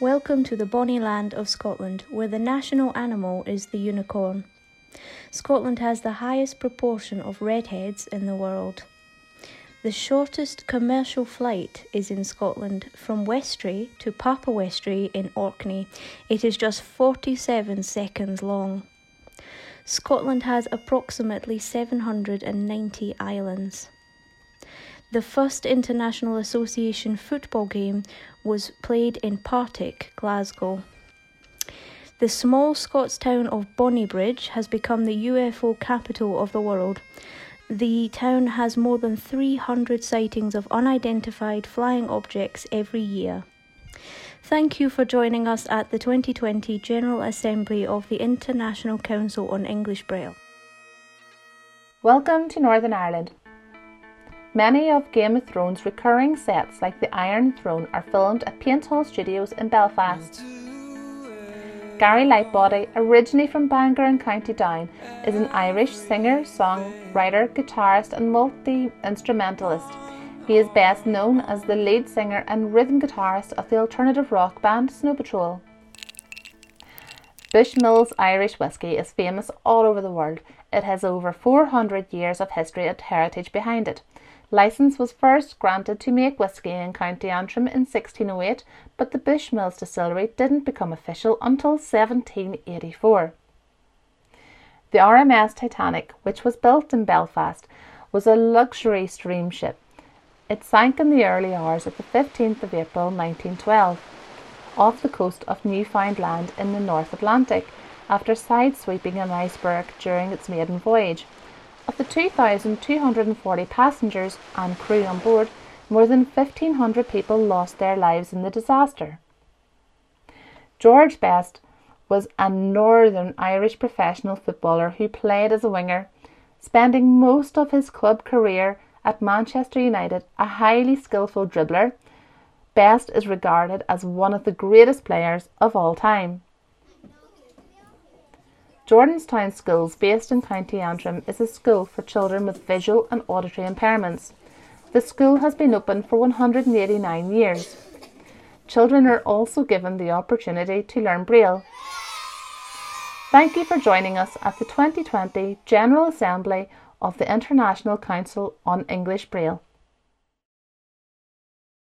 Welcome to the bonny land of Scotland, where the national animal is the unicorn. Scotland has the highest proportion of redheads in the world. The shortest commercial flight is in Scotland from Westray to Papa Westray in Orkney. It is just 47 seconds long. Scotland has approximately 790 islands. The first International Association football game was played in Partick, Glasgow. The small Scots town of Bonnybridge has become the UFO capital of the world. The town has more than 300 sightings of unidentified flying objects every year. Thank you for joining us at the 2020 General Assembly of the International Council on English Braille. Welcome to Northern Ireland. Many of Game of Thrones' recurring sets, like the Iron Throne, are filmed at Paint Hall Studios in Belfast. Gary Lightbody, originally from Bangor in County Down, is an Irish singer, songwriter, guitarist, and multi instrumentalist. He is best known as the lead singer and rhythm guitarist of the alternative rock band Snow Patrol. Bushmills Irish whiskey is famous all over the world. It has over 400 years of history and heritage behind it. Licence was first granted to make whisky in County Antrim in 1608, but the Bushmills distillery didn't become official until 1784. The RMS Titanic, which was built in Belfast, was a luxury steamship. It sank in the early hours of the 15th of April 1912 off the coast of Newfoundland in the North Atlantic after side-sweeping an iceberg during its maiden voyage. Of the 2,240 passengers and crew on board, more than 1,500 people lost their lives in the disaster. George Best was a Northern Irish professional footballer who played as a winger, spending most of his club career at Manchester United, a highly skillful dribbler. Best is regarded as one of the greatest players of all time. Jordanstown Schools, based in County Antrim, is a school for children with visual and auditory impairments. The school has been open for 189 years. Children are also given the opportunity to learn Braille. Thank you for joining us at the 2020 General Assembly of the International Council on English Braille.